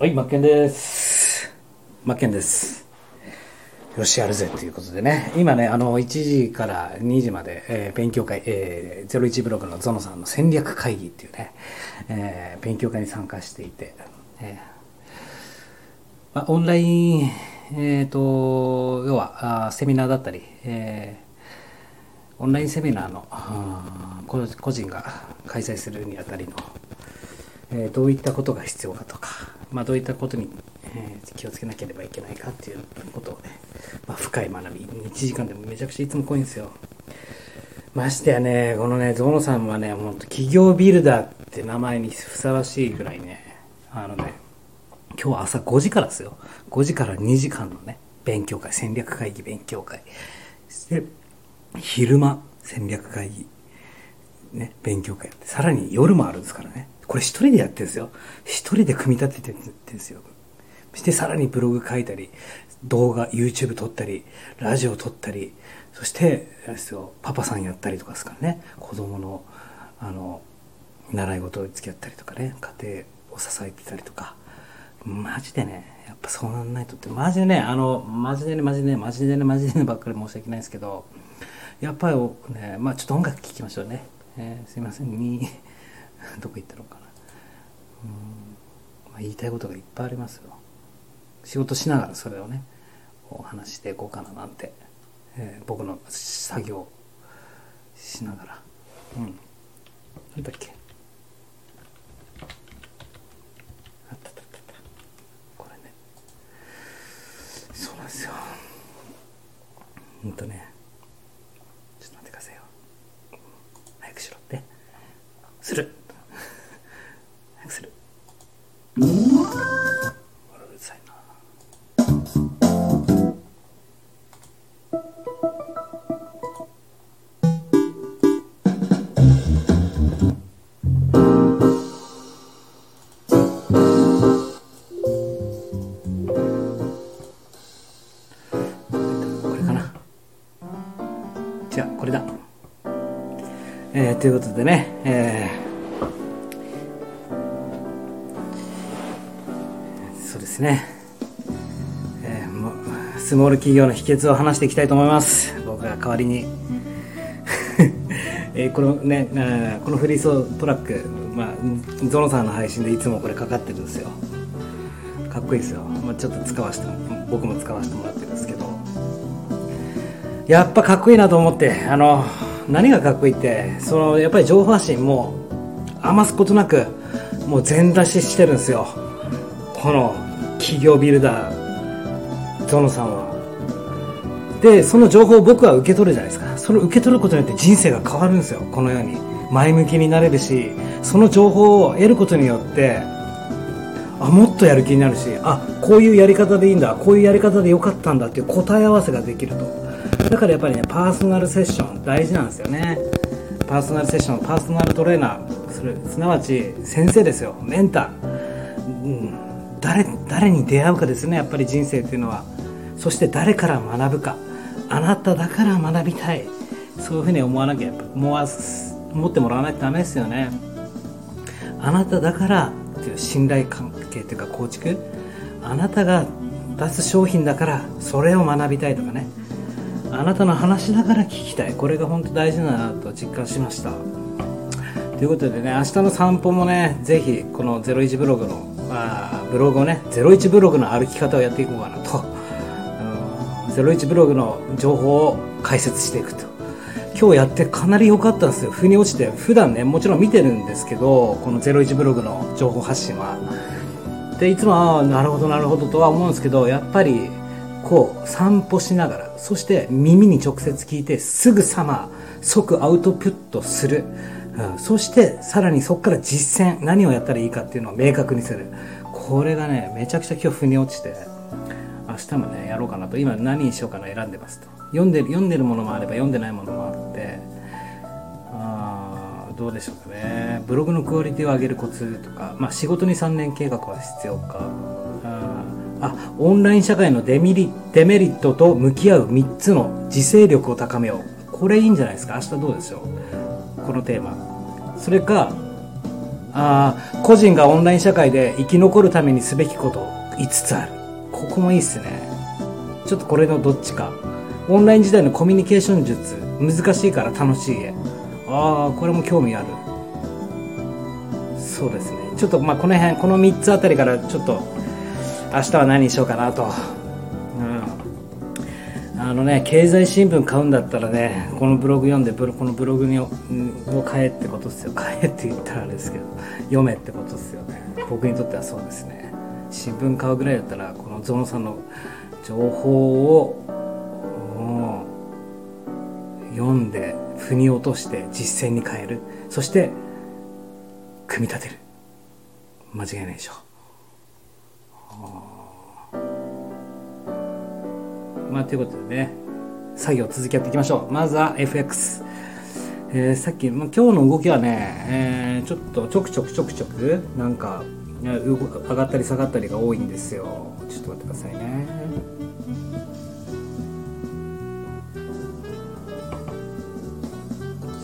はい、マッケンです。マッケンです。よし、やるぜということでね、今ね、あの、1時から2時まで、えー勉強会、えー、01ブログのゾノさんの戦略会議っていうね、えー勉強会に参加していて、えーまあ、オンライン、えっ、と、要は、あセミナーだったり、えーオンラインセミナーのあー個人が開催するにあたりの、えーどういったことが必要かとか、まあ、どういったことに、えー気をつけなければいけないかっていうことをね、まあ、深い学び1時間でもめちゃくちゃいつも濃いんですよ。ましてやねこのねゾノさんはね本当企業ビルダーって名前にふさわしいぐらいねあのね今日朝5時からですよ。5時から2時間のね勉強会戦略会議勉強会。で昼間戦略会議ね、勉強会、さらに夜もあるんですからね。これ一人でやってるんですよ。一人で組み立ててるんですよ。そしてさらにブログ書いたり、動画、YouTube 撮ったり、ラジオ撮ったり、そして、ですよ、パパさんやったりとかですからね。子供の、あの、習い事を付き合ったりとかね、家庭を支えてたりとか。マジでね、やっぱそうなんないとって、マジでね、あの、マジでね、マジでね、マジでね、マジでねばっかり申し訳ないですけど、やっぱりね、まあちょっと音楽聴きましょうね。えーすいません、に、どこ行ったのか。まあ、言いたいことがいっぱいありますよ。仕事しながらそれをね、お話していこうかななんて、えー僕の作業しながら。うん。なんだっけ。あったあったあった。これね。そうなんですよ。ほんとね。ということでね、えーそうですね、えーもうスモール企業の秘訣を話していきたいと思います。僕が代わりに。えーこのね、このフリーソートラック、まあ、ゾノさんの配信でいつもこれかかってるんですよ。かっこいいですよ。まあ、ちょっと使わせても、僕も使わせてもらってるんですけど。やっぱかっこいいなと思って、あの、何がかっこいいって、その、やっぱり情報発信も、余すことなく、もう全出ししてるんですよ。この、企業ビルダー、ゾノさんは。で、その情報を僕は受け取るじゃないですか。それを受け取ることによって人生が変わるんですよ。このように。前向きになれるし、その情報を得ることによって、あもっとやる気になるしあこういうやり方でいいんだこういうやり方でよかったんだっていう答え合わせができるとだからやっぱりねパーソナルセッション大事なんですよね。パーソナルセッションパーソナルトレーナーそれすなわち先生ですよ。メンター、うん、誰誰に出会うかですねやっぱり人生っていうのは。そして誰から学ぶか。あなただから学びたい。そういうふうに思わなきゃ思わ思ってもらわないとダメですよね。あなただからっていう信頼関係というか構築。あなたが出す商品だからそれを学びたいとかね。あなたの話だから聞きたい。これが本当大事だなと実感しました。ということでね明日の散歩もねぜひこの01ブログのあブログをね01ブログの歩き方をやっていこうかなと。うん01ブログの情報を解説していくと。今日やってかなり良かったんですよ。腑に落ちて普段ねもちろん見てるんですけどこの01ブログの情報発信は。でいつもああなるほどなるほどとは思うんですけどやっぱりこう散歩しながらそして耳に直接聞いてすぐさま即アウトプットする、うん、そしてさらにそこから実践何をやったらいいかっていうのを明確にする。これがねめちゃくちゃ今日腑に落ちて明日もねやろうかなと。今何にしようかな選んでますと。読んでる読んでるものもあれば読んでないものもあってあーどうでしょうかね。ブログのクオリティを上げるコツとか、まあ、仕事に3年計画は必要か。あオンライン社会のデメリデメリットと向き合う3つの自制力を高めよう。これいいんじゃないですか？明日どうでしょう？このテーマ。それかあ個人がオンライン社会で生き残るためにすべきこと5つある。ここもいいっすね。ちょっとこれのどっちか。オンライン時代のコミュニケーション術。難しいから楽しいへ。ああこれも興味ある。そうですね。ちょっとまあこの辺この3つあたりからちょっと明日は何にしようかなと、うん、あのね経済新聞買うんだったらねこのブログ読んでこのブログにを買えってことですよ。買えって言ったらあれですけど読めってことですよね。僕にとってはそうですね。新聞買うぐらいだったらこのゾノさんの情報を読んで腑に落として実践に変える。そして組み立てる。間違いないでしょ。うまあということでね作業続きやっていきましょう。まずは FX えー、さっき、まあ、今日の動きはね、えー、ちょっとちょくちょくちょくちょくなんか上がったり下がったりが多いんですよ。ちょっと待ってくださいね。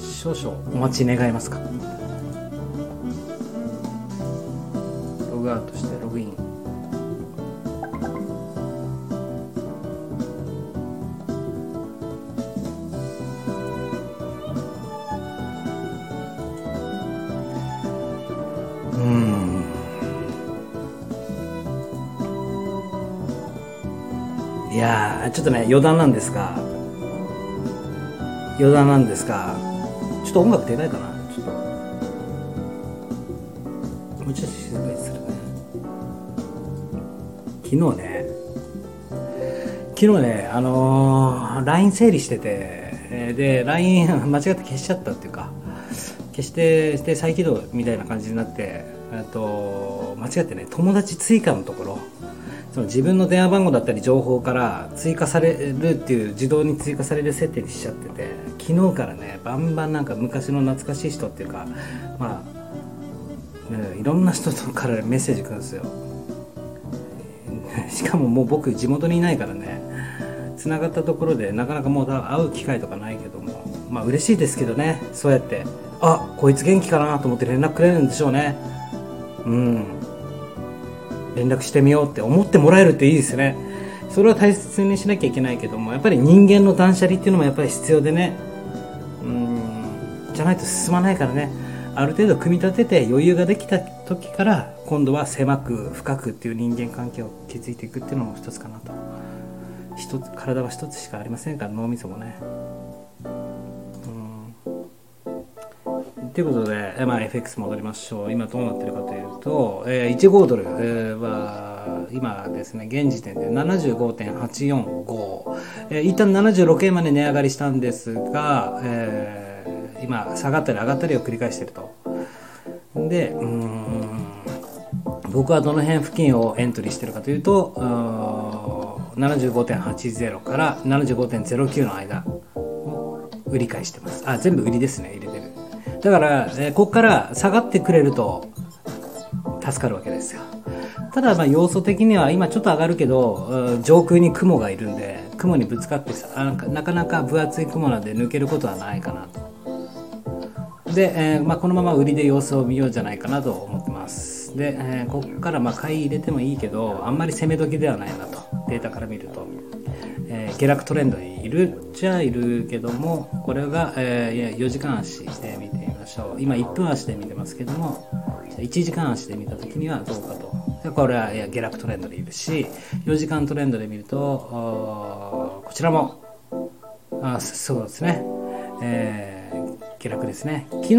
少々お待ち願えますか。ログアウトしてログイン。ちょっとね余談なんですが余談なんですがと音楽出ないかなちょっと。もうちょっと静かにするね。昨日ね昨日ねあのー、LINE 整理しててで LINE 間違って消しちゃったっていうか消してで再起動みたいな感じになってと間違ってね友達追加のところその自分の電話番号だったり情報から追加されるっていう自動に追加される設定にしちゃってて昨日からねバンバンなんか昔の懐かしい人っていうかまあいろんな人からメッセージ来るんですよ。しかももう僕地元にいないからねつながったところでなかなかもう会う機会とかないけどもまあ嬉しいですけどねそうやってあこいつ元気かなと思って連絡くれるんでしょうね。うん。連絡してみようって思ってもらえるっていいですね。それは大切にしなきゃいけないけどもやっぱり人間の断捨離っていうのもやっぱり必要でね。うんじゃないと進まないからね。ある程度組み立てて余裕ができた時から今度は狭く深くっていう人間関係を築いていくっていうのも一つかなと。一つ体は一つしかありませんから脳みそもね。ということで、まあ、FX 戻りましょう。今どうなってるかというと、えー、1号ドル、は、今ですね、現時点で75.845、えー、一旦76円まで値上がりしたんですが、えー、今、下がったり上がったりを繰り返していると。で、うん、僕はどの辺付近をエントリーしてるかというと、75.80から75.09の間を売り買いしてます。あ、全部売りですね、入れて。だから、えー、ここから下がってくれると助かるわけですよ。ただ、まあ、要素的には今ちょっと上がるけど、上空に雲がいるんで、雲にぶつかってさ、なかなか分厚い雲なんで抜けることはないかなと。で、えー、まあ、このまま売りで様子を見ようじゃないかなと思ってます。で、えー、ここからま買い入れてもいいけど、あんまり攻め時ではないなと、データから見ると。えー、下落トレンドにいるっちゃいるけども、これが、えー、4時間足で見てみましょう。今1分足で見てますけども、1時間足で見た時にはどうかと。これは下落トレンドでいるし、4時間トレンドで見ると、こちらも、あそうですね、えー、下落ですね。昨日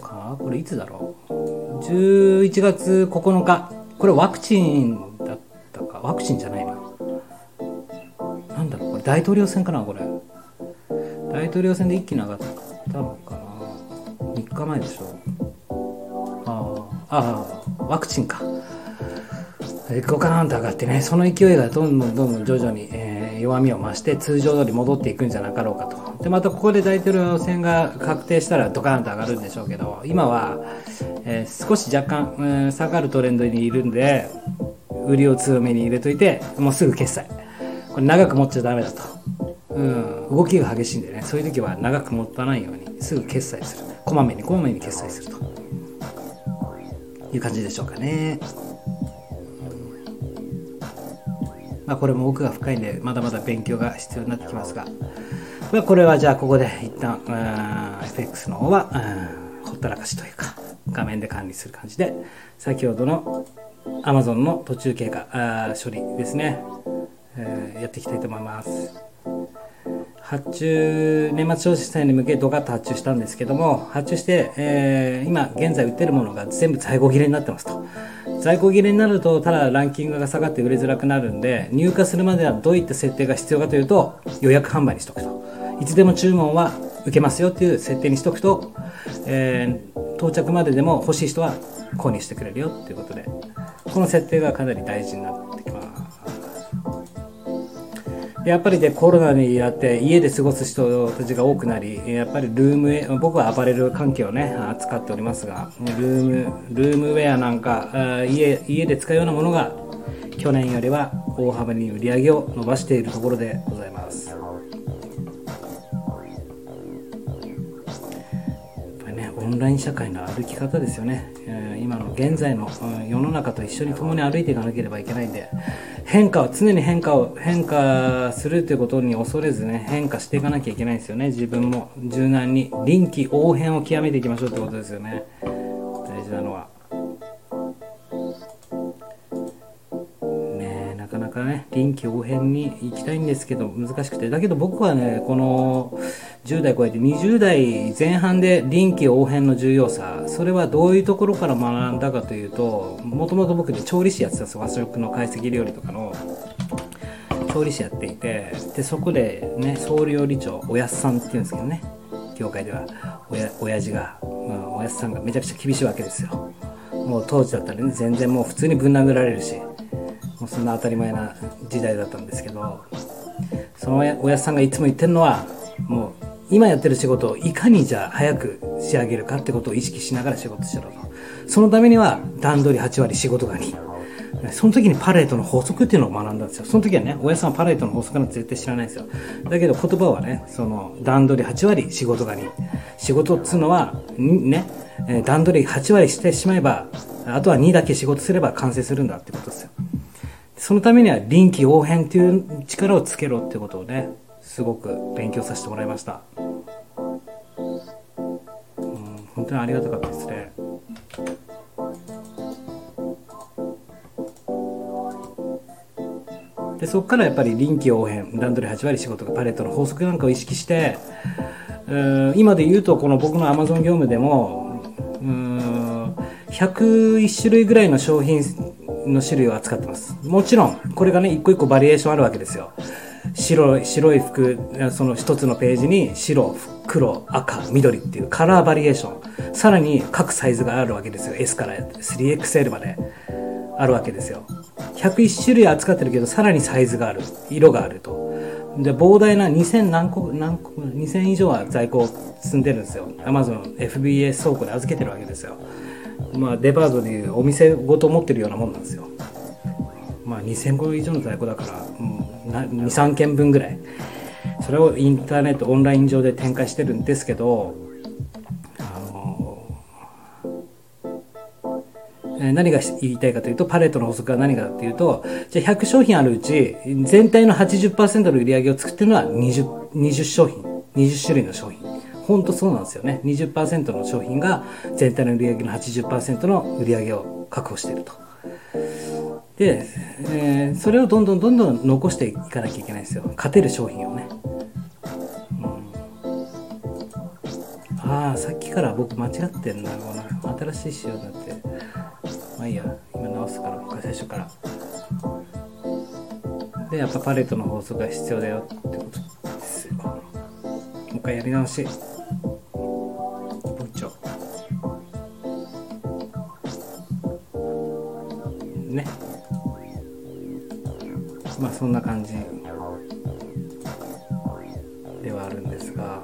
か、これいつだろう？11月9日。これワクチンだったか？ワクチンじゃないな。大統領選かなこれ。大統領選で一気に上がった。のかな。3日前でしょ。ああ。ワクチンか。ゴカーンと上がってね。その勢いがどんどんどんどん徐々に、えー、弱みを増して通常通り戻っていくんじゃなかろうかと。でまたここで大統領選が確定したらドカーンと上がるんでしょうけど今は、えー、少し若干、えー、下がるトレンドにいるんで売りを強めに入れといてもうすぐ決済。これ長く持っちゃダメだと。うん、動きが激しいんでね、そういう時は長く持たないように、すぐ決済する。こまめにこまめに決済すると。いう感じでしょうかね。まあ、これも奥が深いんで、まだまだ勉強が必要になってきますが、まあ、これはじゃあここで一旦、FX の方は、ほったらかしというか、画面で管理する感じで、先ほどの Amazon の途中経過あ処理ですね、えー、やっていきたいと思います。発注、年末消費祭に向けドカッと発注したんですけども、発注して、えー、今現在売ってるものが全部在庫切れになってますと。在庫切れになると、ただランキングが下がって売れづらくなるんで、入荷するまではどういった設定が必要かというと、予約販売にしとくと。いつでも注文は受けますよっていう設定にしとくと、えー、到着まででも欲しい人は購入してくれるよっていうことで、この設定がかなり大事になってやっぱりでコロナにやって家で過ごす人たちが多くなり、やっぱりルーム、僕はアパレル関係をね、扱っておりますが、ルーム、ルームウェアなんか、家、家で使うようなものが去年よりは大幅に売り上げを伸ばしているところでございます。やっぱりね、オンライン社会の歩き方ですよね。今の現在の世の中と一緒に共に歩いていかなければいけないんで、変化を常に変化を変化するということに恐れずね変化していかなきゃいけないんですよね。自分も柔軟に臨機応変を極めていきましょうってことですよね。大事なのは。ねなかなかね臨機応変に行きたいんですけど難しくて。だけど僕はねこの10代超えて20代前半で臨機応変の重要さそれはどういうところから学んだかというともともと僕で調理師やってたんです和食の懐石料理とかの調理師やっていてでそこでね総料理長おやっさんっていうんですけどね業界ではおや親父が、まあ、おやっさんがめちゃくちゃ厳しいわけですよ。もう当時だったらね全然もう普通にぶん殴られるしもうそんな当たり前な時代だったんですけどそのおやっさんがいつも言ってるのはもう今やってる仕事をいかにじゃあ早く仕上げるかってことを意識しながら仕事しろと。そのためには段取り8割仕事が2。その時にパレートの法則っていうのを学んだんですよ。その時はね、親さんはパレートの法則なんて絶対知らないんですよ。だけど言葉はね、その段取り8割仕事が2。仕事っつうのは、ね、段取り8割してしまえば、あとは2だけ仕事すれば完成するんだってことですよ。そのためには臨機応変っていう力をつけろってことをね、すごく勉強させてもらいました、うん、本当にありがたかったですね。でそこからやっぱり臨機応変段取り8割仕事がパレットの法則なんかを意識して今で言うとこの僕のアマゾン業務でもうん101種類ぐらいの商品の種類を扱ってます。もちろんこれがね一個一個バリエーションあるわけですよ。白い白い服その一つのページに白黒赤緑っていうカラーバリエーション。さらに各サイズがあるわけですよ。S から 3XL まであるわけですよ。101種類扱ってるけどさらにサイズがある。色があると。で膨大な2000何個何個2000以上は在庫を積んでるんですよ。Amazon FBA 倉庫で預けてるわけですよ。まあデパートでいうお店ごと持ってるようなもんなんですよ。まあ2000個以上の在庫だから、うん23件分ぐらい。それをインターネットオンライン上で展開してるんですけどあの何が言いたいかというとパレットの法則は何かというとじゃあ100商品あるうち全体の80%の売り上げを作ってるのは 20, 20商品20種類の商品。本当そうなんですよね。20%の商品が全体の売り上げの80%の売り上げを確保していると。で、えー、それをどんどんどんどん残していかなきゃいけないんですよ。勝てる商品をね、うん、ああさっきから僕間違ってんだろうな。新しい仕様になって。まあいいや。今直すからもう一回最初から。でやっぱパレットの法則が必要だよってことですよ。もう一回やり直し。ね。まあそんな感じではあるんですが。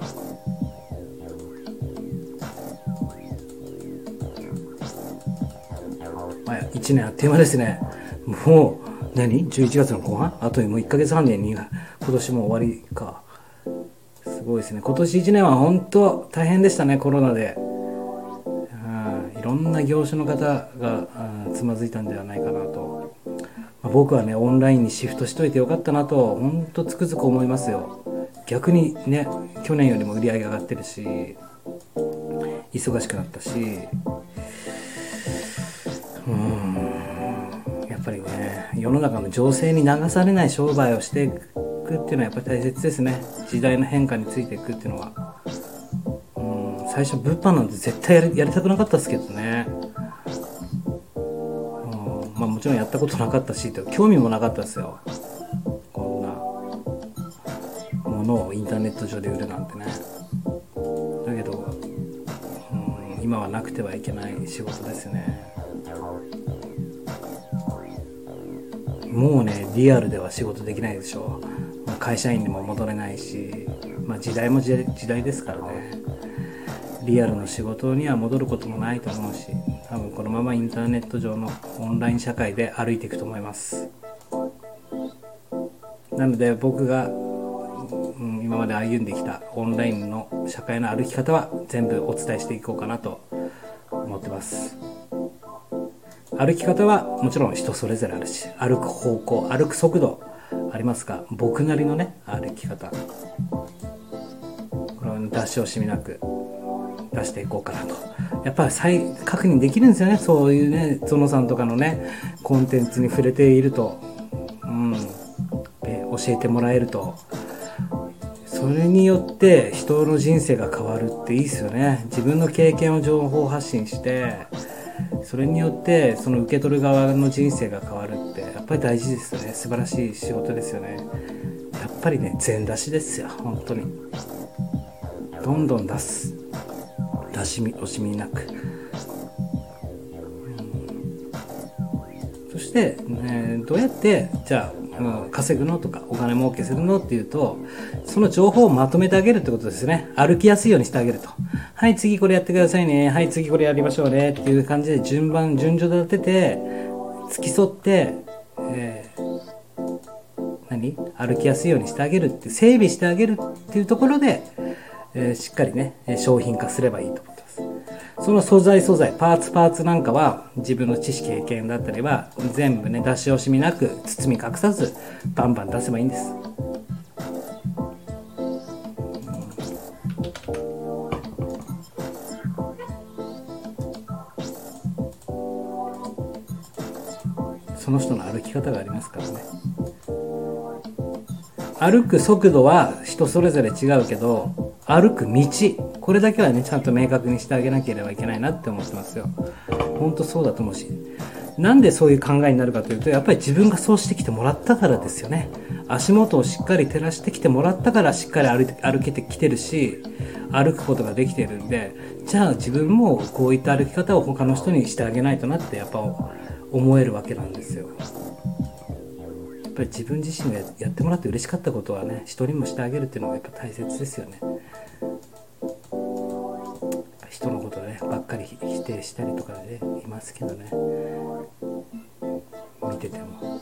まあ1年あっという間ですね。もう何 ?11 月の後半？あともう1ヶ月半で今年も終わりか。すごいですね。今年1年は本当大変でしたねコロナで。いろんな業種の方がつまずいたんではないかなと、僕はねオンラインにシフトしといてよかったなと本当つくづく思いますよ。逆にね去年よりも売り上げ上がってるし忙しくなったし。うん。やっぱりね世の中の情勢に流されない商売をしていくっていうのはやっぱり大切ですね。時代の変化についていくっていうのは。うん。最初物販なんて絶対やりやりたくなかったですけどね。ったことなかったし興味もなかったですよ。こんなものをインターネット上で売るなんてね。だけど、うん、今はなくてはいけない仕事ですね。もうねリアルでは仕事できないでしょ。う、まあ、会社員にも戻れないし、まあ、時代も時代ですからね。リアルの仕事には戻ることもないと思うし。多分このままインターネット上のオンライン社会で歩いていくと思います。なので僕が、うん、今まで歩んできたオンラインの社会の歩き方は全部お伝えしていこうかなと思ってます。歩き方はもちろん人それぞれあるし歩く方向歩く速度ありますが僕なりのね歩き方。これを出し惜しみなく出していこうかなとやっぱり再確認できるんですよね。そういうねゾノさんとかのねコンテンツに触れていると。うん。教えてもらえると。それによって人の人生が変わるっていいですよね。自分の経験を情報発信してそれによってその受け取る側の人生が変わるってやっぱり大事ですよね。素晴らしい仕事ですよね。やっぱりね全出しですよ。本当に。どんどん出す。出し惜しみなく、そして、ね、どうやってじゃあ稼ぐのとかお金儲けするのっていうとその情報をまとめてあげるってことですね歩きやすいようにしてあげるとはい、次これやってくださいね。はい、次これやりましょうね。っていう感じで順番、順序立てて、付き添って、えー、何？歩きやすいようにしてあげるって、整備してあげるっていうところで、えー、しっかりね、商品化すればいいと。その素材素材、パーツパーツなんかは自分の知識経験だったりは全部ね、出し惜しみなく包み隠さずバンバン出せばいいんです。その人の歩き方がありますからね歩く速度は人それぞれ違うけど歩く道。これだけはねちゃんと明確にしてあげなければいけないなって思ってますよ。本当そうだと思うし。なんでそういう考えになるかというとやっぱり自分がそうしてきてもらったからですよね。足元をしっかり照らしてきてもらったからしっかり歩歩けてきてるし歩くことができてるんでじゃあ自分もこういった歩き方を他の人にしてあげないとなってやっぱ思えるわけなんですよ。やっぱり自分自身がやってもらって嬉しかったことはね人にもしてあげるっていうのがやっぱ大切ですよね。人のことねばっかり否定したりとかで、ね、いますけどね。見てても。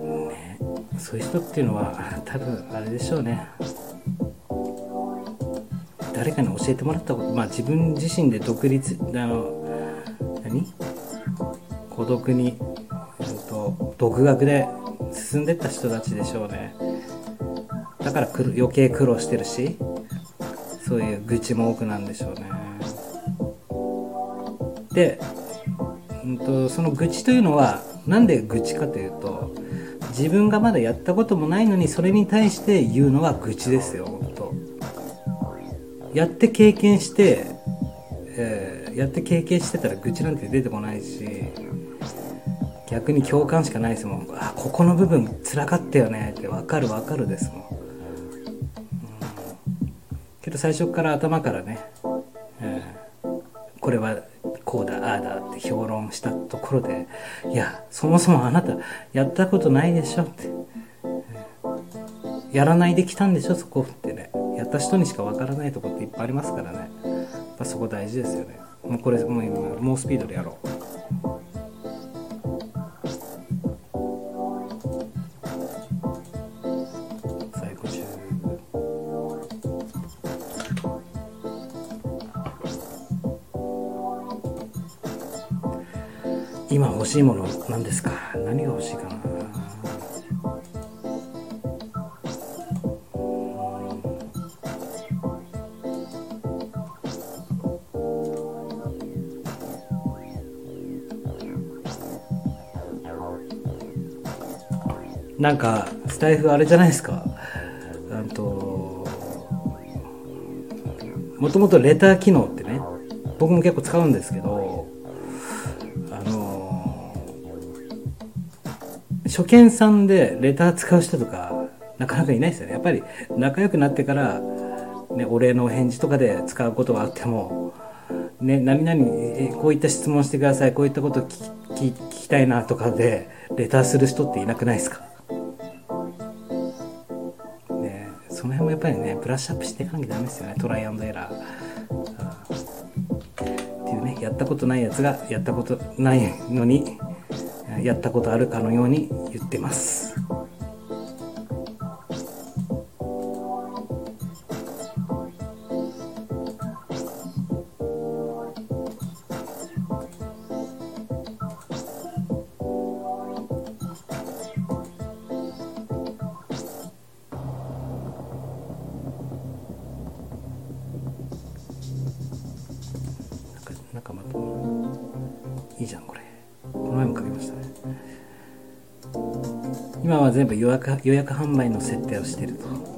うん。ね。そういう人っていうのは多分あれでしょうね。誰かに教えてもらったことまあ自分自身で独立あの何？孤独に、独学で進んでった人たちでしょうね。だから余計苦労してるしそういう愚痴も多くなんでしょうね。で、うんと、その愚痴というのは何で愚痴かというと自分がまだやったこともないのにそれに対して言うのは愚痴ですよと。やって経験して、えー、やって経験してたら愚痴なんて出てこないし。逆に共感しかないですもん。あここの部分辛かったよね。って分かる分かるですもん、うん、けど最初から頭からね、えー、これはこうだああだって評論したところでいやそもそもあなたやったことないでしょって、やらないできたんでしょそこってね。やった人にしかわからないとこっていっぱいありますからね。やっぱそこ大事ですよね。もうこれもう今猛スピードでやろう。しいもの何ですか？何が欲しいかな？なんかスタイフあれじゃないですか？あともともとレター機能ってね僕も結構使うんですけど初見さんでレター使う人とかなかなかいないですよね。やっぱり仲良くなってから、ね、お礼のお返事とかで使うことがあってもね、何々こういった質問してください。こういったこと聞き聞聞きたいなとかでレターする人っていなくないですか？ねその辺もやっぱりねブラッシュアップしていかなきゃダメですよね。トライアンドエラー。っていうねやったことないやつがやったことないのにやったことあるかのように言ってます。予約予約販売の設定をしてると。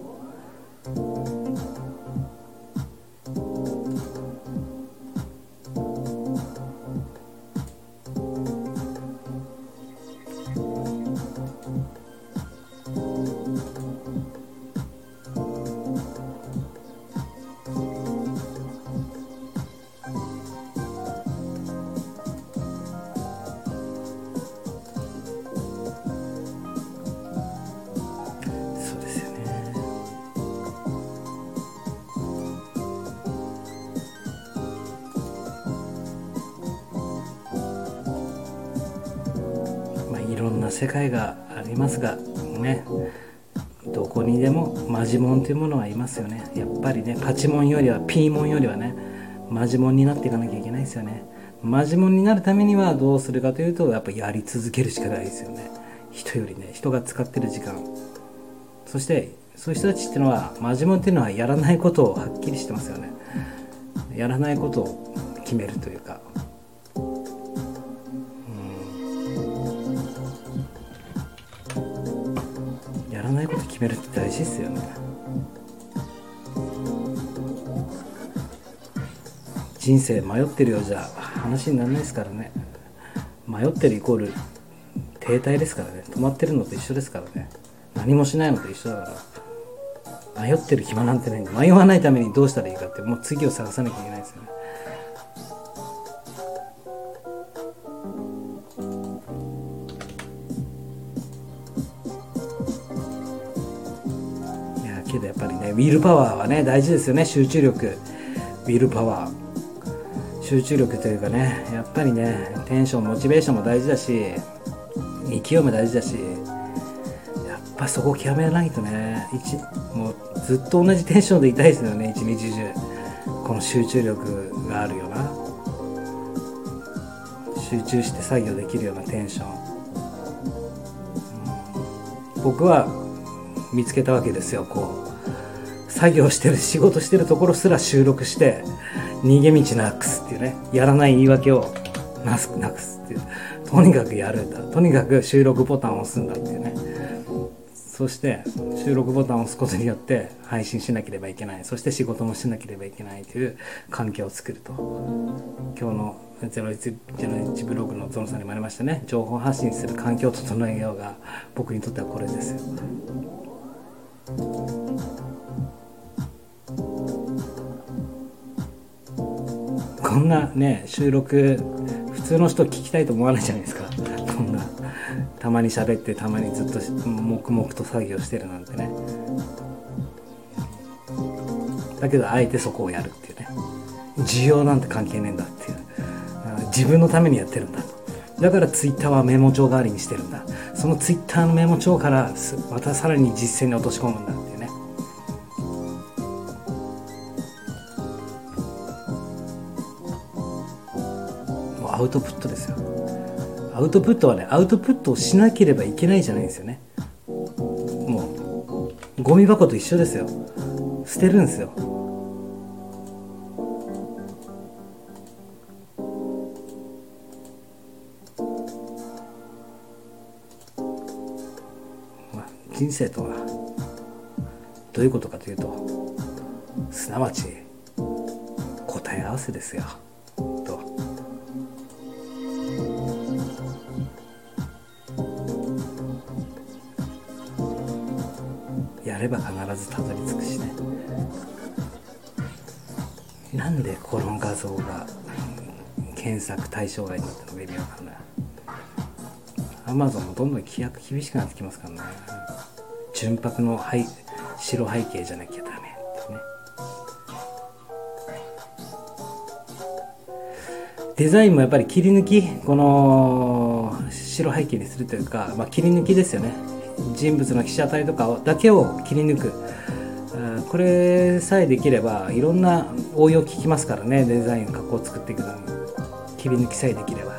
りはピーモンよりはねマジモンになっていかなきゃいけないですよね。マジモンになるためにはどうするかというとやっぱやり続けるしかないですよね。人よりね人が使ってる時間。そしてそういう人たちっていうのはマジモンっていうのはやらないことをはっきりしてますよね。やらないことを決めるというか。うん。やらないこと決めるって大事ですよね。人生迷ってるよじゃ話にならないですからね。迷ってるイコール停滞ですからね。止まってるのと一緒ですからね。何もしないのと一緒だから。迷ってる暇なんてないんで迷わないためにどうしたらいいかってもう次を探さなきゃいけないですよね。いやけどやっぱりねウィルパワーはね大事ですよね。集中力。ウィルパワー集中力というかねやっぱりねテンションモチベーションも大事だし勢いも大事だしやっぱそこ極めないとね一もうずっと同じテンションでいたいですよね一日中。この集中力があるような。集中して作業できるようなテンション、僕は見つけたわけですよこう。作業してる仕事してるところすら収録して逃げ道なくすっていうねやらない言い訳をなくすっていう。とにかくやるんだ。とにかく収録ボタンを押すんだっていうね。そして収録ボタンを押すことによって配信しなければいけない。そして仕事もしなければいけないという環境を作ると。今日の01 01ブログのゾノさんにもありましたね。情報発信する環境を整えようが僕にとってはこれですよ。こんなね収録普通の人聞きたいと思わないじゃないですか。こんな。たまに喋ってたまにずっと黙々と作業してるなんてね。だけどあえてそこをやるっていうね。需要なんて関係ねえんだっていう。自分のためにやってるんだ。とだからツイッターはメモ帳代わりにしてるんだ。そのツイッターのメモ帳からまたさらに実践に落とし込むんだ。アウトプットですよ。アウトプットはねアウトプットをしなければいけないじゃないんですよね。もうゴミ箱と一緒ですよ。捨てるんですよ。人生とはどういうことかというとすなわち答え合わせですよ。れば必ずたどり着くしね。なんでこの画像が検索対象外になったのか意味わかんないアマゾンもどんどん規約厳しくなってきますからね。純白の背白背景じゃなきゃダメってね。デザインもやっぱり切り抜きこの白背景にするというか、まあ、切り抜きですよね。人物の被写体とかだけを切り抜く。これさえできればいろんな応用効きますからね。デザイン加工を作っていくのに。切り抜きさえできれば。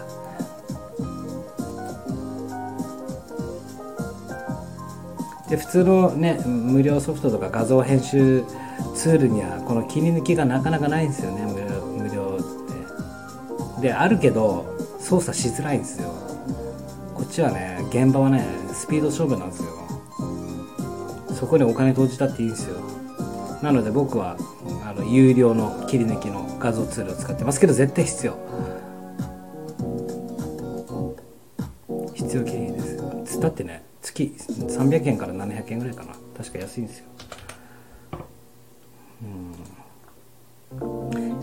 で普通のね無料ソフトとか画像編集ツールにはこの切り抜きがなかなかないんですよね。無料無料って。であるけど操作しづらいんですよ。こっちはね現場はねピード勝負なんですよ。そこにお金投じたっていいんですよ。なので僕はあの有料の切り抜きの画像ツールを使ってますけど絶対必要。必要経費です。だってね月300円から700円ぐらいかな。確か安いんですよ。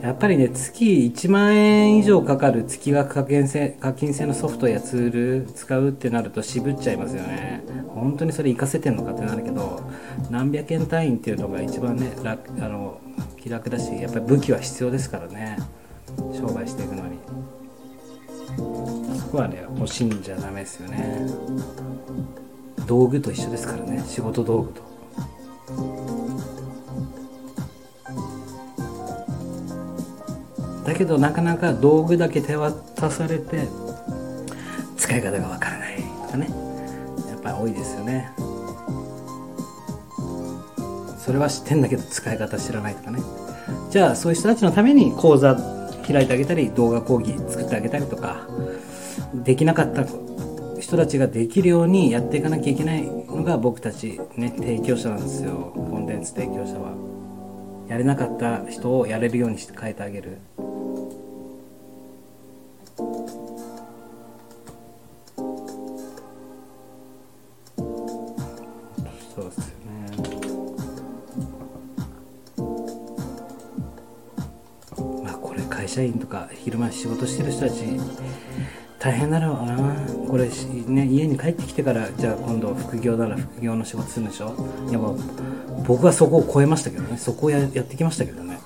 やっぱりね月1万円以上かかる月額課金制課金制のソフトやツール使うってなると渋っちゃいますよね。本当にそれ活かせてんのかってなるけど何百円単位っていうのが一番ね楽あの気楽だしやっぱり武器は必要ですからね。商売していくのに。そこはね惜しいんじゃダメですよね。道具と一緒ですからね。仕事道具と。だけどなかなか道具だけ手渡されて使い方がわからないとかね。やっぱ多いですよね。それは知ってんだけど使い方知らないとかね。じゃあそういう人たちのために講座開いてあげたり動画講義作ってあげたりとかできなかった人たちができるようにやっていかなきゃいけないのが僕たちね提供者なんですよ。コンテンツ提供者は。やれなかった人をやれるようにして変えてあげる。そうですよね。まあこれ会社員とか昼間仕事してる人たち大変だろうな。これね家に帰ってきてからじゃあ今度副業なら副業の仕事するんでしょ？いやもう僕はそこを超えましたけどね。そこをややってきましたけどね。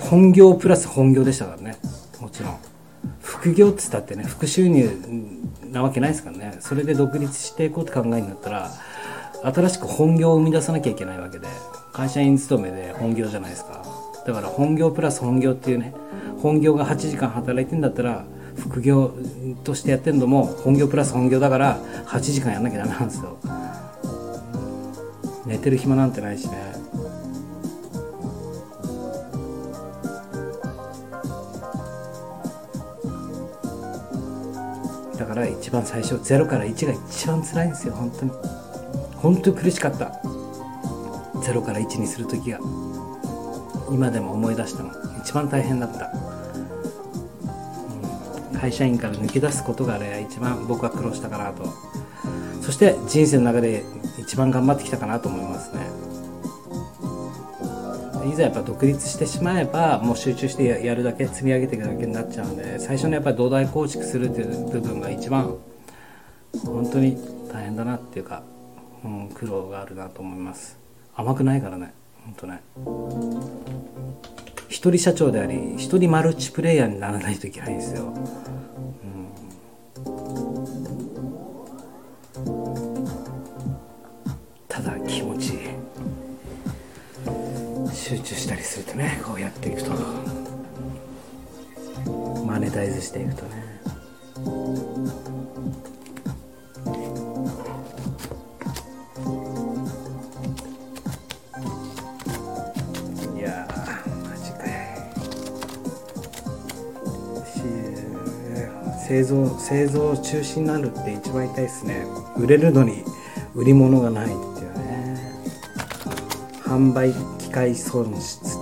本業プラス本業でしたからね。もちろん。副業っつったってね副収入なわけないですからね。それで独立していこうって考えになったら新しく本業を生み出さなきゃいけないわけで会社員勤めで本業じゃないですか。だから本業プラス本業っていうね本業が8時間働いてんだったら副業としてやってんのも本業プラス本業だから8時間やんなきゃダメなんですよ。寝てる暇なんてないしね。だから一番最初0から1が一番辛いんですよ本当に。本当に苦しかった。0から1にする時が今でも思い出しても一番大変だった、うん会社員から抜け出すことがね一番僕は苦労したかなと。そして人生の中で一番頑張ってきたかなと思いますね。いざやっぱ独立してしまえばもう集中してややるだけ積み上げていくだけになっちゃうんで最初のやっぱり土台構築するっていう部分が一番本当に大変だなっていうか、うん、苦労があるなと思います。甘くないからね。本当ね。一人社長であり一人マルチプレイヤーにならないといけないんですよ、ただ気持ち集中したりするとねこうやっていくと。マネタイズしていくとね。製造製造中止になるって一番痛いですね。売れるのに売り物がないっていうね。販売機械損失。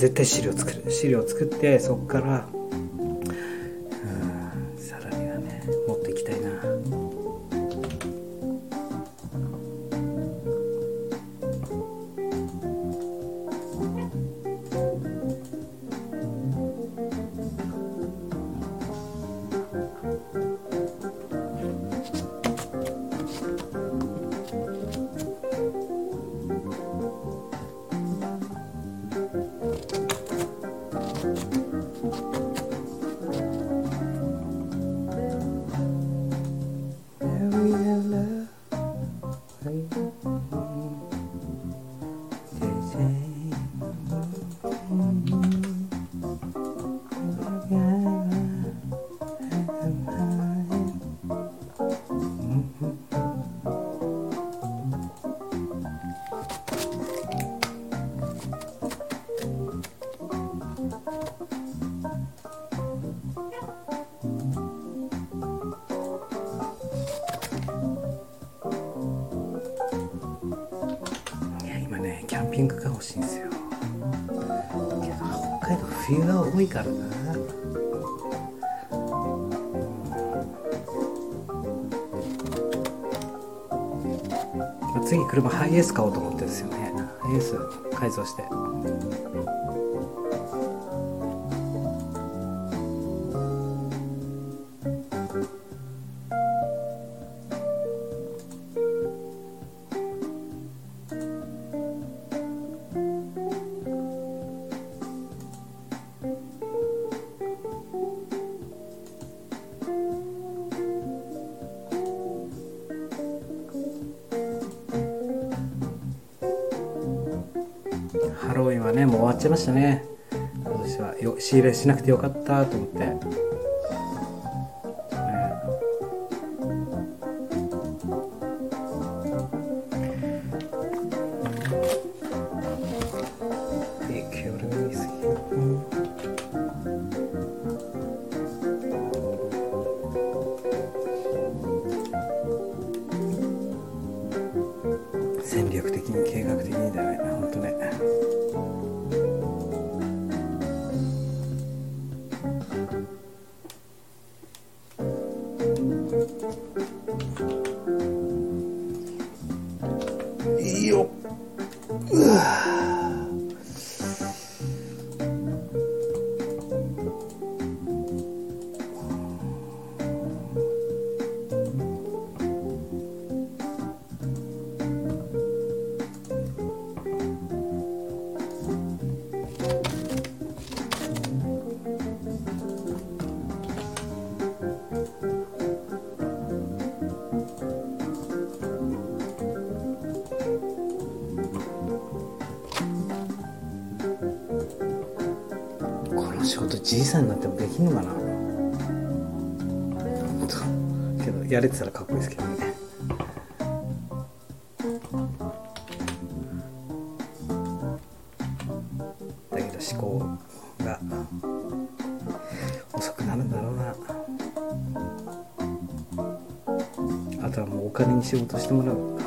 絶対資料作る。資料作ってそこから冬が多いからな。まあ次車ハイエース買おうと思ってるんですよね。ハイエース改造して。仕入れしなくてよかったと思って、う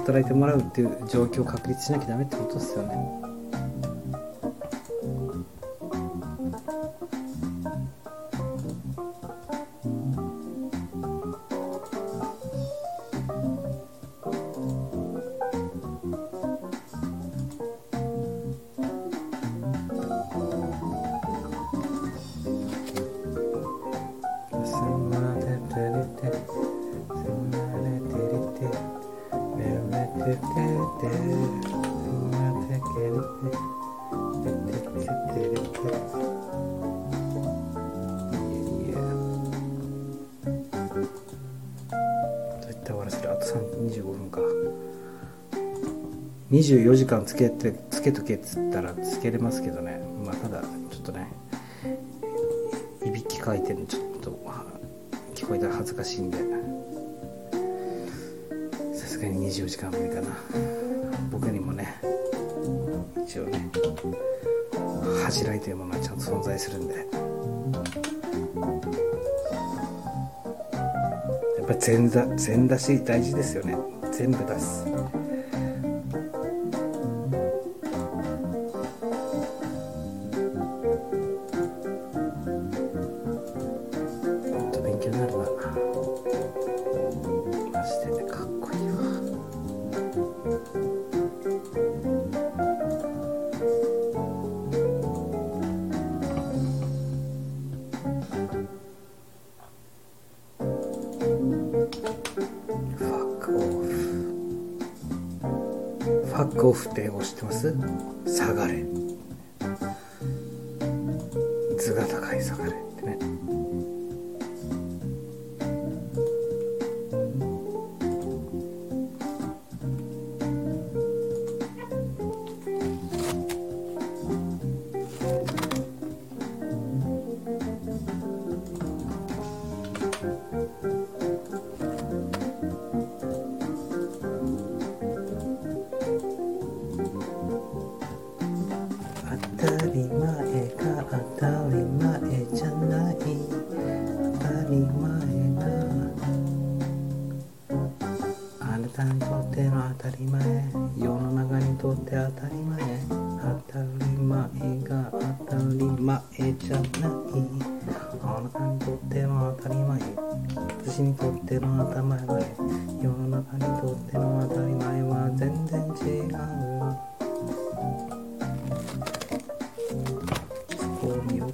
働いてもらうっていう状況を確立しなきゃダメってことですよね。24時間つけてつけとけっつったらつけれますけどね。まあただちょっとねいびきかいてるのちょっと聞こえたら恥ずかしいんで。さすがに24時間無理かな。僕にもね一応ね恥じらいというものはちゃんと存在するんで。やっぱり全全出し大事ですよね。全部出す。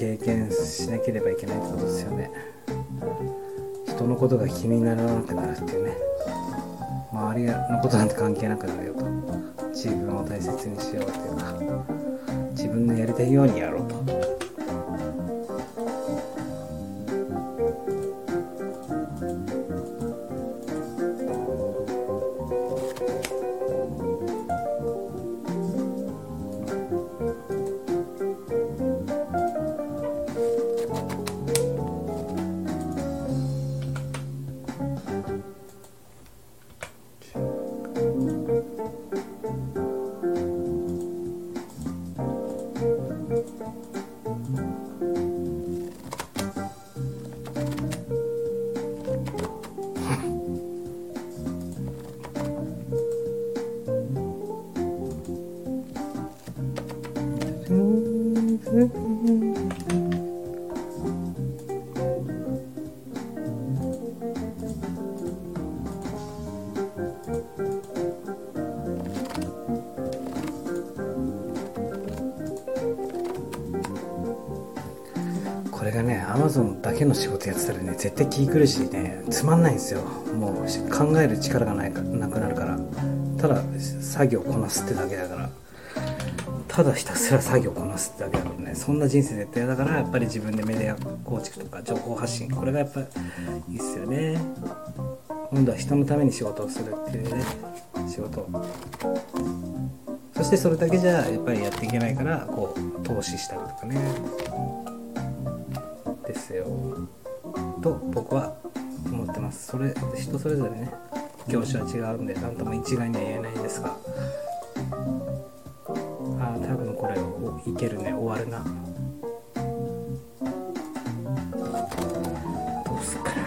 経験しなければいけないってことですよね。人のことが気にならなくなるっていうね。周りのことなんて関係なくなるよと。自分を大切にしようというか自分のやりたいようにやる。仕事やってたらね絶対気苦しいね。つまんないんですよ。もう考える力がないかなくなるから。ただ作業こなすってだけだから。ただひたすら作業こなすってだけだからね。そんな人生絶対だからやっぱり自分でメディア構築とか情報発信。これがやっぱいいっすよね。今度は人のために仕事をするっていうね仕事。そしてそれだけじゃやっぱりやっていけないからこう投資したりとかね。人それぞれね業種は違うんで何とも一概には言えないんですが。ああ多分これいけるね終わるな。どうすっかな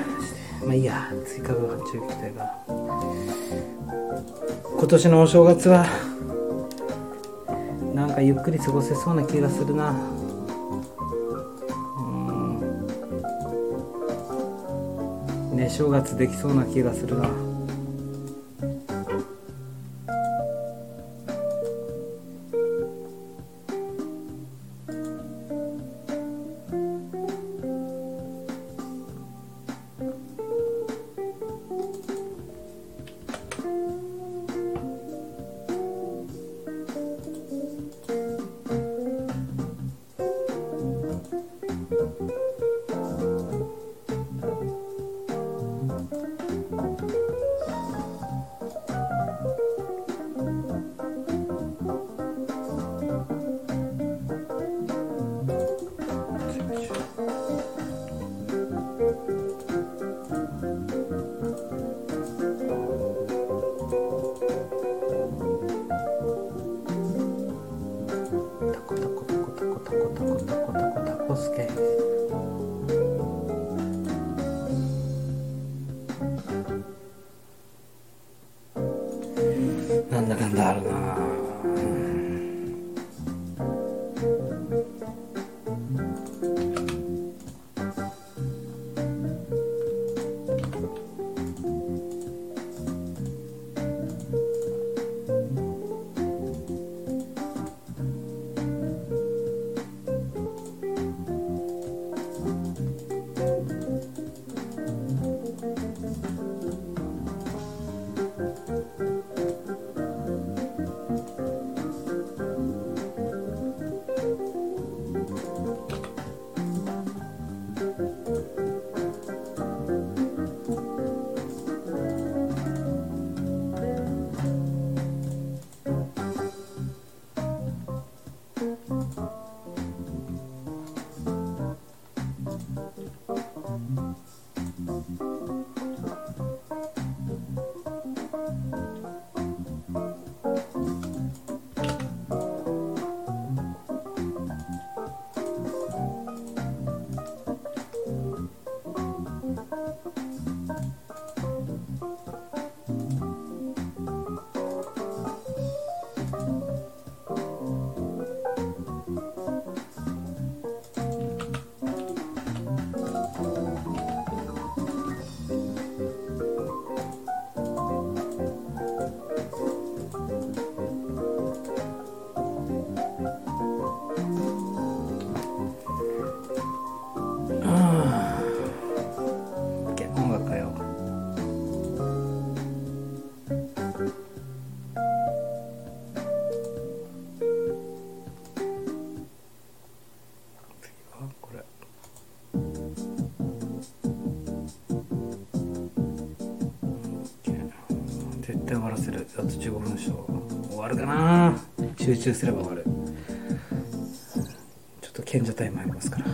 まあいいや追加分発注行きたいな今年のお正月はなんかゆっくり過ごせそうな気がするな。正月できそうな気がするな。あと15分でしょ終わるかな。集中すれば終わる。ちょっと賢者タイムありますから。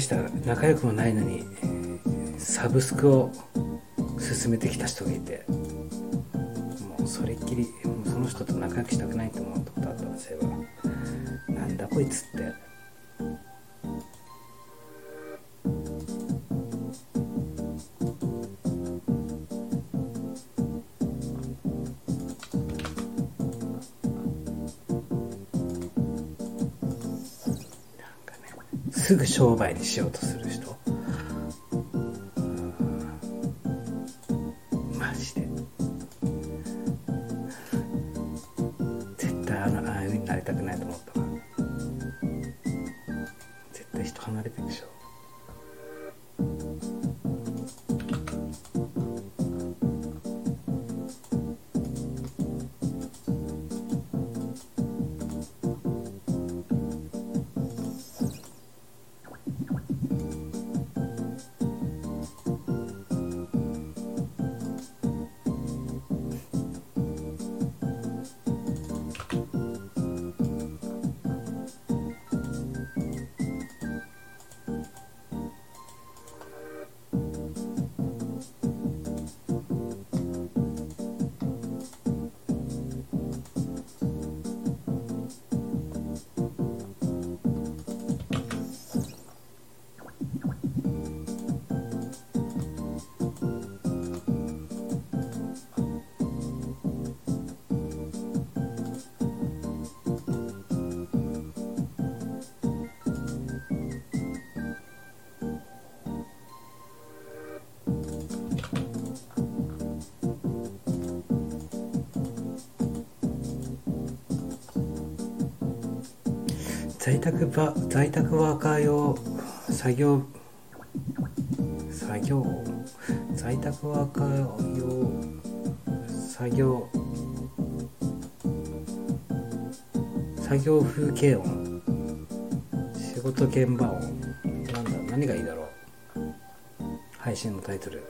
した仲良くもないのにサブスクを進めてきた人がいてもうそれっきりその人と仲良くしたくないと思ったことあったんですよなんだこいつって。すぐ商売にしようとする。在宅ば在宅ワーカー用作業作業在宅ワーカー用作業作業風景音仕事現場音なんだ何がいいだろう。配信のタイトル。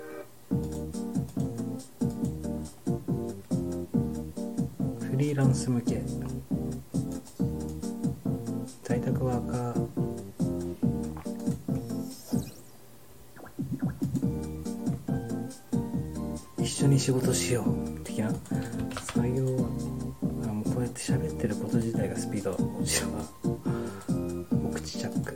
フリーランス向け仕事しよう的な？作業あのこうやって喋ってること自体がスピード落ちるわお口チャック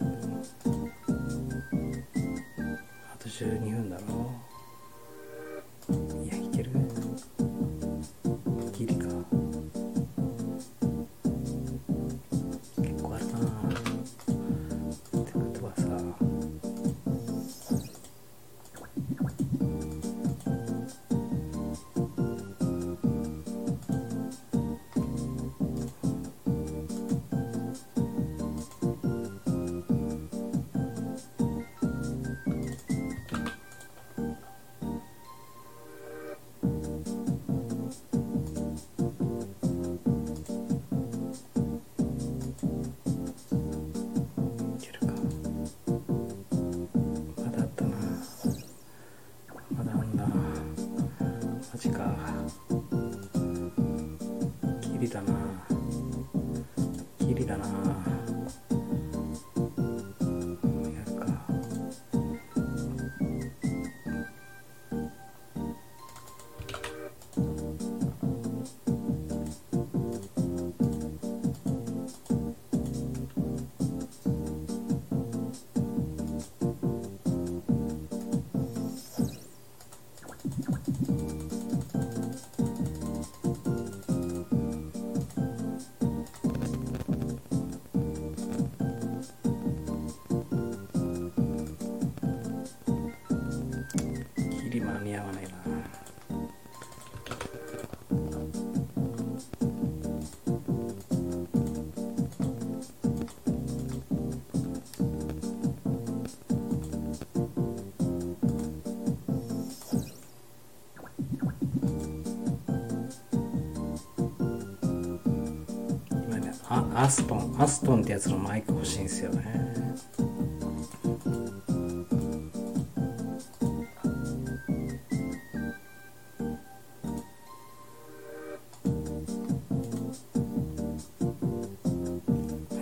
あアストンアストンってやつのマイク欲しいんですよね。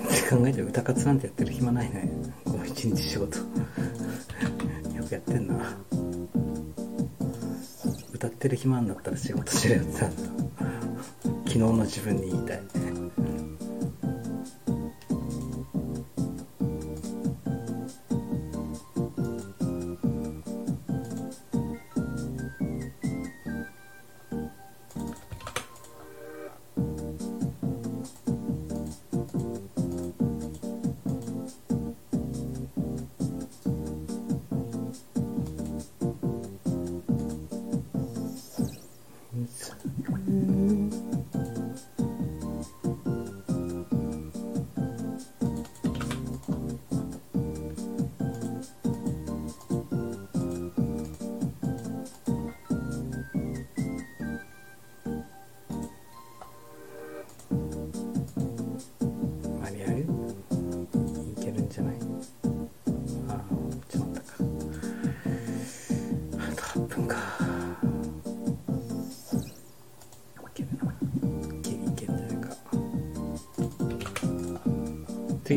って考えて歌活なんてやってる暇ないね。この一日仕事。よくやってんな。歌ってる暇あんだったら仕事しろよってなった昨日の自分に言いたい。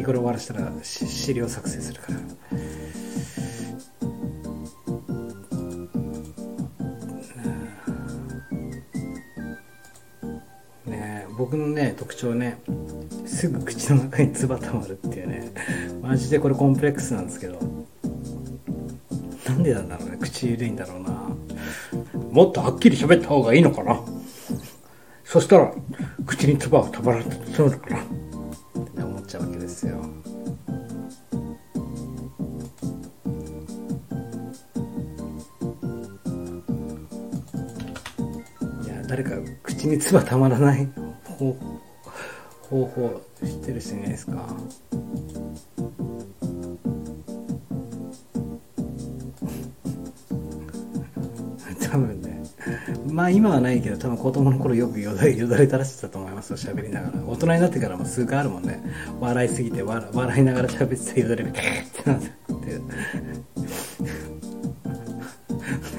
これ終わらせたら資料作成するから。ね僕のね特徴ねすぐ口の中に唾たまるっていうね。マジでこれコンプレックスなんですけど。なんでなんだろうね口緩いんだろうな。もっとはっきり喋った方がいいのかな。そしたら口に唾をたまらなくて済むのかな口に唾たまらない。方方法知ってる人いないですか？多分ね。まあ今はないけど多分子供の頃よくよだれよだれ垂らしてたと思いますよ喋りながら。大人になってからも数回あるもんね。笑いすぎて笑笑いながら喋ってたよだれが ってなって。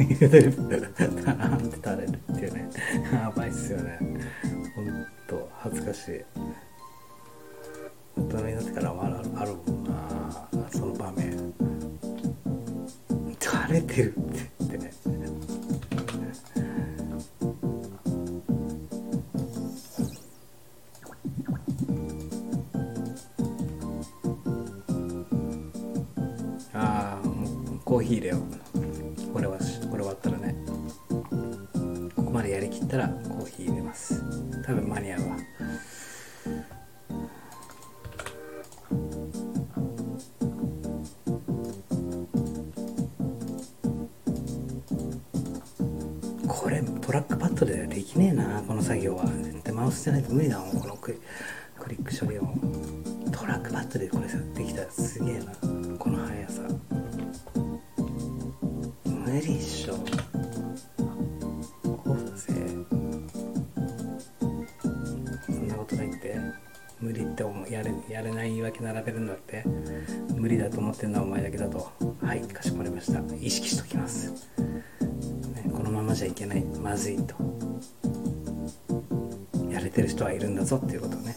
よだれ垂れるっていうねですよね。ほんと恥ずかしい。しょこうだぜそんなことないって。無理って思う。やれやれない言い訳並べるんだって。無理だと思ってんのはお前だけだと。はいかしこまりました。意識しときます、ね、このままじゃいけない。まずいと。やれてる人はいるんだぞっていうことをね。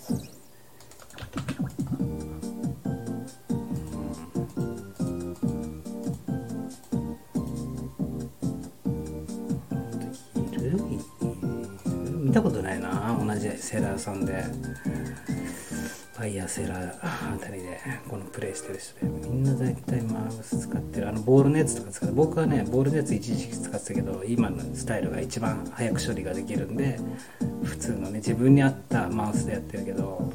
さんでファイヤーセラーあたりでこのプレイしてる人でみんな大体マウス使ってるあのボールのやつとか使って僕はねボールのやつ一時期使ってたけど今のスタイルが一番早く処理ができるんで普通のね自分に合ったマウスでやってるけど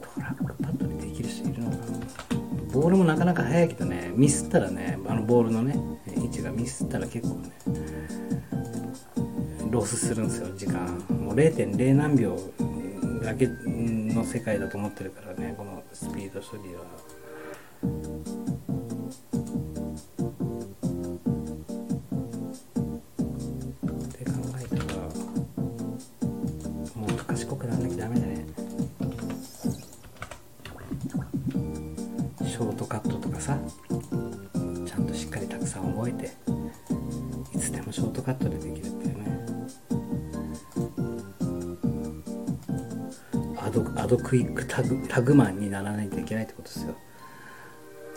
トラックパッドでできる人いるのかな。ボールもなかなか速いけどねミスったらねあのボールのね位置がミスったら結構ねロスするんですよ時間。もう0.0何秒だけの世界だと思ってるからねこのスピード処理は。クイックタグタグマンにならないといけないってことですよ。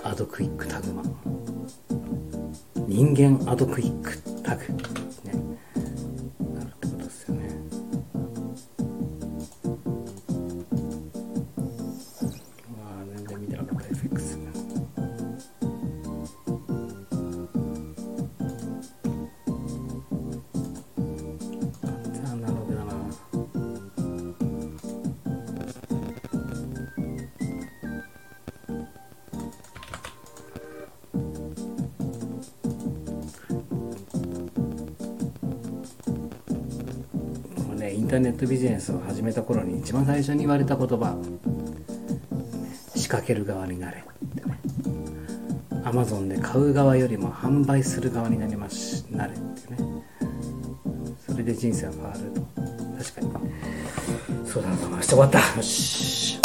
アドクイックタグマン。人間アドクイックタグ。ターネットビジネスを始めた頃に一番最初に言われた言葉仕掛ける側になれってね。アマゾンで買う側よりも販売する側になります。なれってね。それで人生は変わると。確かに。そうだなと思いました終わった。よし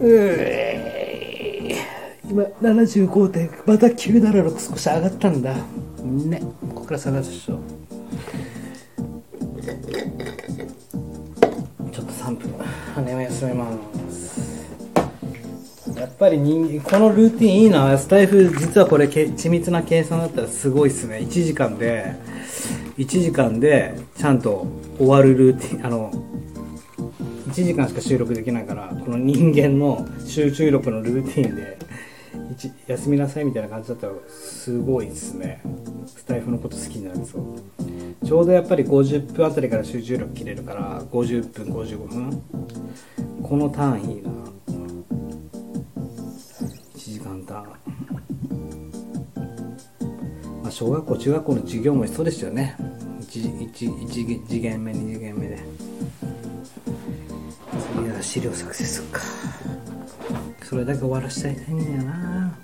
うえ今75点。また976少し上がったんだ。ね。ここから下がるでしょ羽を休めます。やっぱり人このルーティンいいな。スタイフ実はこれ緻密な計算だったらすごいっすね。1時間で1時間でちゃんと終わるルーティン。あの1時間しか収録できないからこの人間の集中力のルーティンで休みなさいみたいな感じだったらすごいですね。スタイフのこと好きになりそう。ちょうどやっぱり50分あたりから集中力切れるから50分55分。このターンいいな1時間ターンまあ、小学校中学校の授業もそうですよね。1, 1, 次元目2次元目で。次は資料作成するか。それだけ終わらせたいんだよな。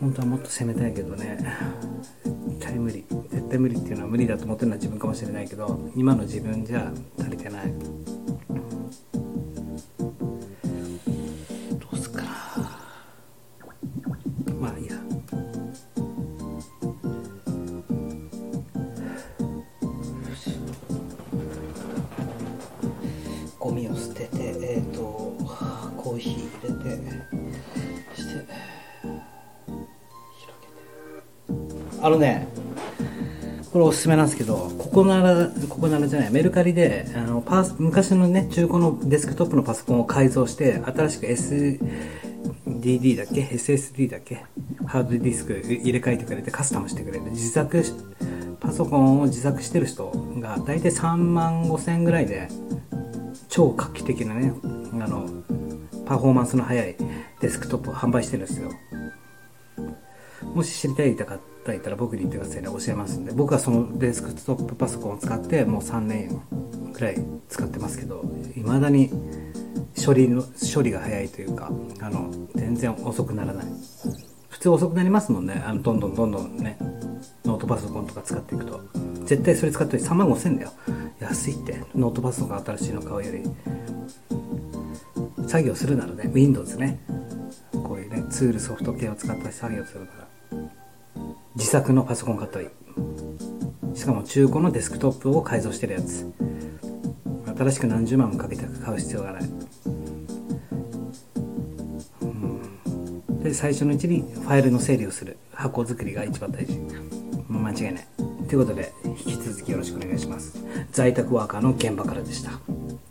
本当はもっと攻めたいけどね。絶対無理。絶対無理っていうのは無理だと思ってるのは自分かもしれないけど今の自分じゃ足りてない。すすめなんですけどここならここならじゃないメルカリであのパー昔のね中古のデスクトップのパソコンを改造して新しく SDD だっけ SSD だっけハードディスク入れ替えてくれてカスタムしてくれて自作パソコンを自作してる人が大体3万5千円ぐらいで超画期的なねあのパフォーマンスの速いデスクトップを販売してるんですよ。もし知りたい方だいたら僕に言ってくださいね。教えますんで。僕はそのデスクトップパソコンを使ってもう3年くらい使ってますけど未だに処理の処理が早いというかあの全然遅くならない。普通遅くなりますもんね。あのどんどんどんどんねノートパソコンとか使っていくと。絶対それ使って3万5千だよ。安いって。ノートパソコン新しいの買うより。作業するならね Windows ね。こういうねツールソフト系を使った作業するなら。自作のパソコン買ったらいい。しかも中古のデスクトップを改造してるやつ。新しく何十万もかけて買う必要がない、うん、で最初のうちにファイルの整理をする。箱作りが一番大事。間違いない。ということで引き続きよろしくお願いします。在宅ワーカーの現場からでした。